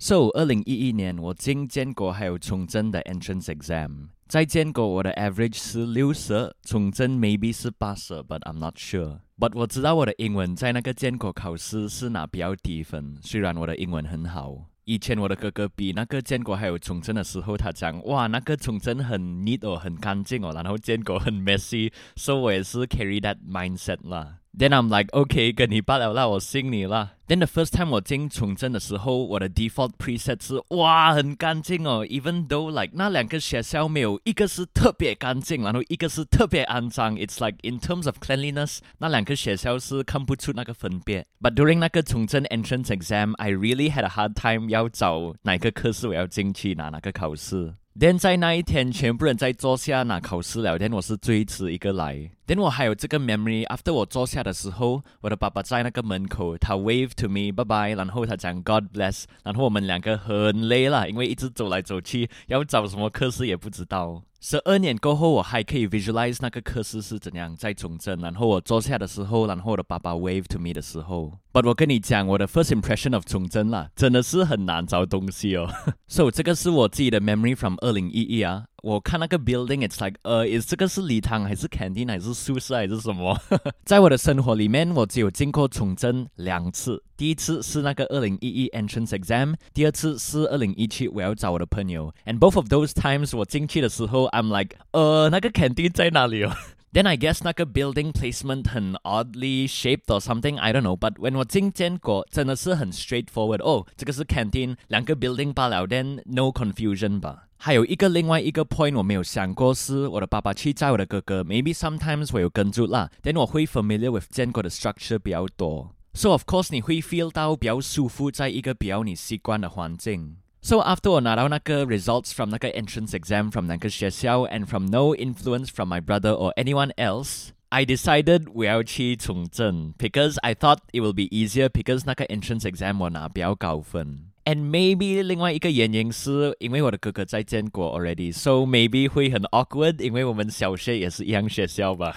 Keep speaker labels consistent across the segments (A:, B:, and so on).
A: So，二零一一年我进建国还有崇真的 entrance exam，在建国我的 average 是六十，崇真 maybe 是八十，but I'm not sure。But 我知道我的英文在那个建国考试是拿比较低分，虽然我的英文很好。以前我的哥哥比那个建国还有崇真的时候，他讲哇，那个崇真很 neat 哦，很干净哦，然后建国很 messy，so 我也是 carry that mindset 啦。Then I'm like, OK，跟你罢了啦，我信你啦。Then the first time 我进崇真的时候，我的 default preset 是哇很干净哦，even though like 那两个学校没有一个是特别干净，然后一个是特别肮脏。It's like in terms of cleanliness，那两个学校是看不出那个分别。But during 那个崇真 entrance exam，I really had a hard time 要找哪个科室我要进去拿哪个考试。then 在那一天，全部人在坐下拿考试了。then 我是最迟一个来。Then 我还有这个 memory。after 我坐下的时候，我的爸爸在那个门口，他 wave to me，拜拜。然后他讲 God bless。然后我们两个很累了，因为一直走来走去，要找什么课室也不知道。十二年过后，我还可以 visualize 那个课室是怎样在重振。然后我坐下的时候，然后我的爸爸 wave to me 的时候，but 我跟你讲，我的 first impression of 重振啦，真的是很难找东西哦。so 这个是我自己的 memory from 二零一一啊。我看那个 building，i t s like，呃，这个是礼堂还是 canteen 还是宿舍还是什么？在我的生活里面，我只有经过崇正两次，第一次是那个二零一一 entrance exam，第二次是二零一七我要找我的朋友。And both of those times，我进去的时候，I'm like，呃，那个 canteen 在哪里哦？then I guess 那个 building placement 很 oddly shaped or something I don't know. But when 我进建国真的是很 straightforward oh, canteen, canteen，两个 building Then no confusion 还有一个另外一个 point 我没有想过是我的爸爸去载我的哥哥，maybe sometimes 我有跟住啦，then 我会 familiar with 建国的 structure 比较多。So of course 你会 feel 到比较舒服，在一个比较你习惯的环境。so after 我拿到那个 results from 那个 entrance exam from 那个学校 and from no influence from my brother or anyone else, I decided 我要去崇正 because I thought it will be easier because 那个 entrance exam 我拿比较高分。And maybe 另外一个原因是因为我的哥哥在建国 already, so maybe 会很 awkward，因为我们小学也是一样学校吧。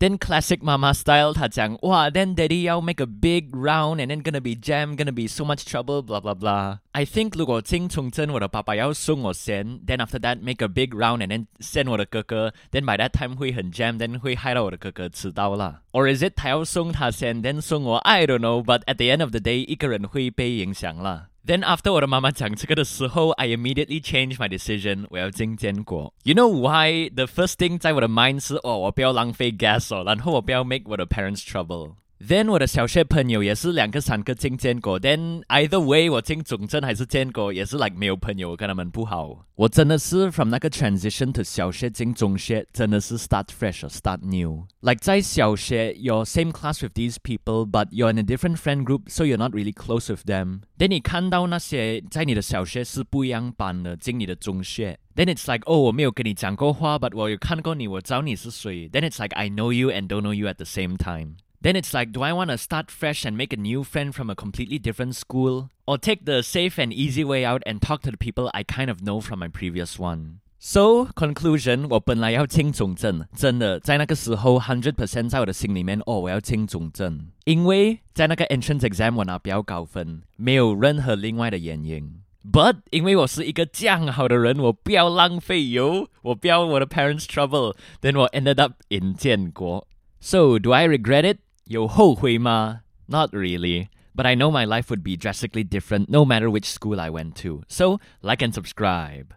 A: Then classic mama style，他讲哇，then daddy 要 make a big round and then gonna be jam, gonna be so much trouble, blah blah blah. I think 如果进重真，我的爸爸要送我先，then after that make a big round and then send 我的哥哥，then by that time 会很 jam，then 会害到我的哥哥迟到啦。Or is it 他要送他先，then 送我？I don't know, but at the end of the day，一个人会被影响啦。 then after 我的妈妈讲这个的时候，I immediately changed my decision，我要进建国。You know why? The first thing 在我的 mind 是哦，我不要浪费 gas 哦，然后我不要 make 我的 parents trouble。then 我的小学朋友也是两个三个进建国，Then either way 我进崇正还是建国，也是 like 没有朋友，我跟他们不好。我真的是 from 那个 transition to 小学进中学，真的是 start fresh or start new。Like 在小学，you're same class with these people，but you're in a different friend group，so you're not really close with them。Then 你看到那些在你的小学是不一样班的，进你的中学。Then it's like, oh, 我没有跟你讲过话，but 我有看过你，我知道你是谁。Then it's like I know you and don't know you at the same time. Then it's like, do I want to start fresh and make a new friend from a completely different school? Or take the safe and easy way out and talk to the people I kind of know from my previous one? So conclusion, conclusion，我本来要进崇正，真的在那个时候 hundred percent 在我的心里面，哦，我要进崇正，因为在那个 entrance exam 我拿比较高分，没有任何另外的原因。But 因为我是一个这样好的人，我不要浪费油，我不要我的 parents trouble，then 我 ended up in 建国。So do I regret it? 有后悔吗? Not really. But I know my life would be drastically different no matter which school I went to. So, like and subscribe.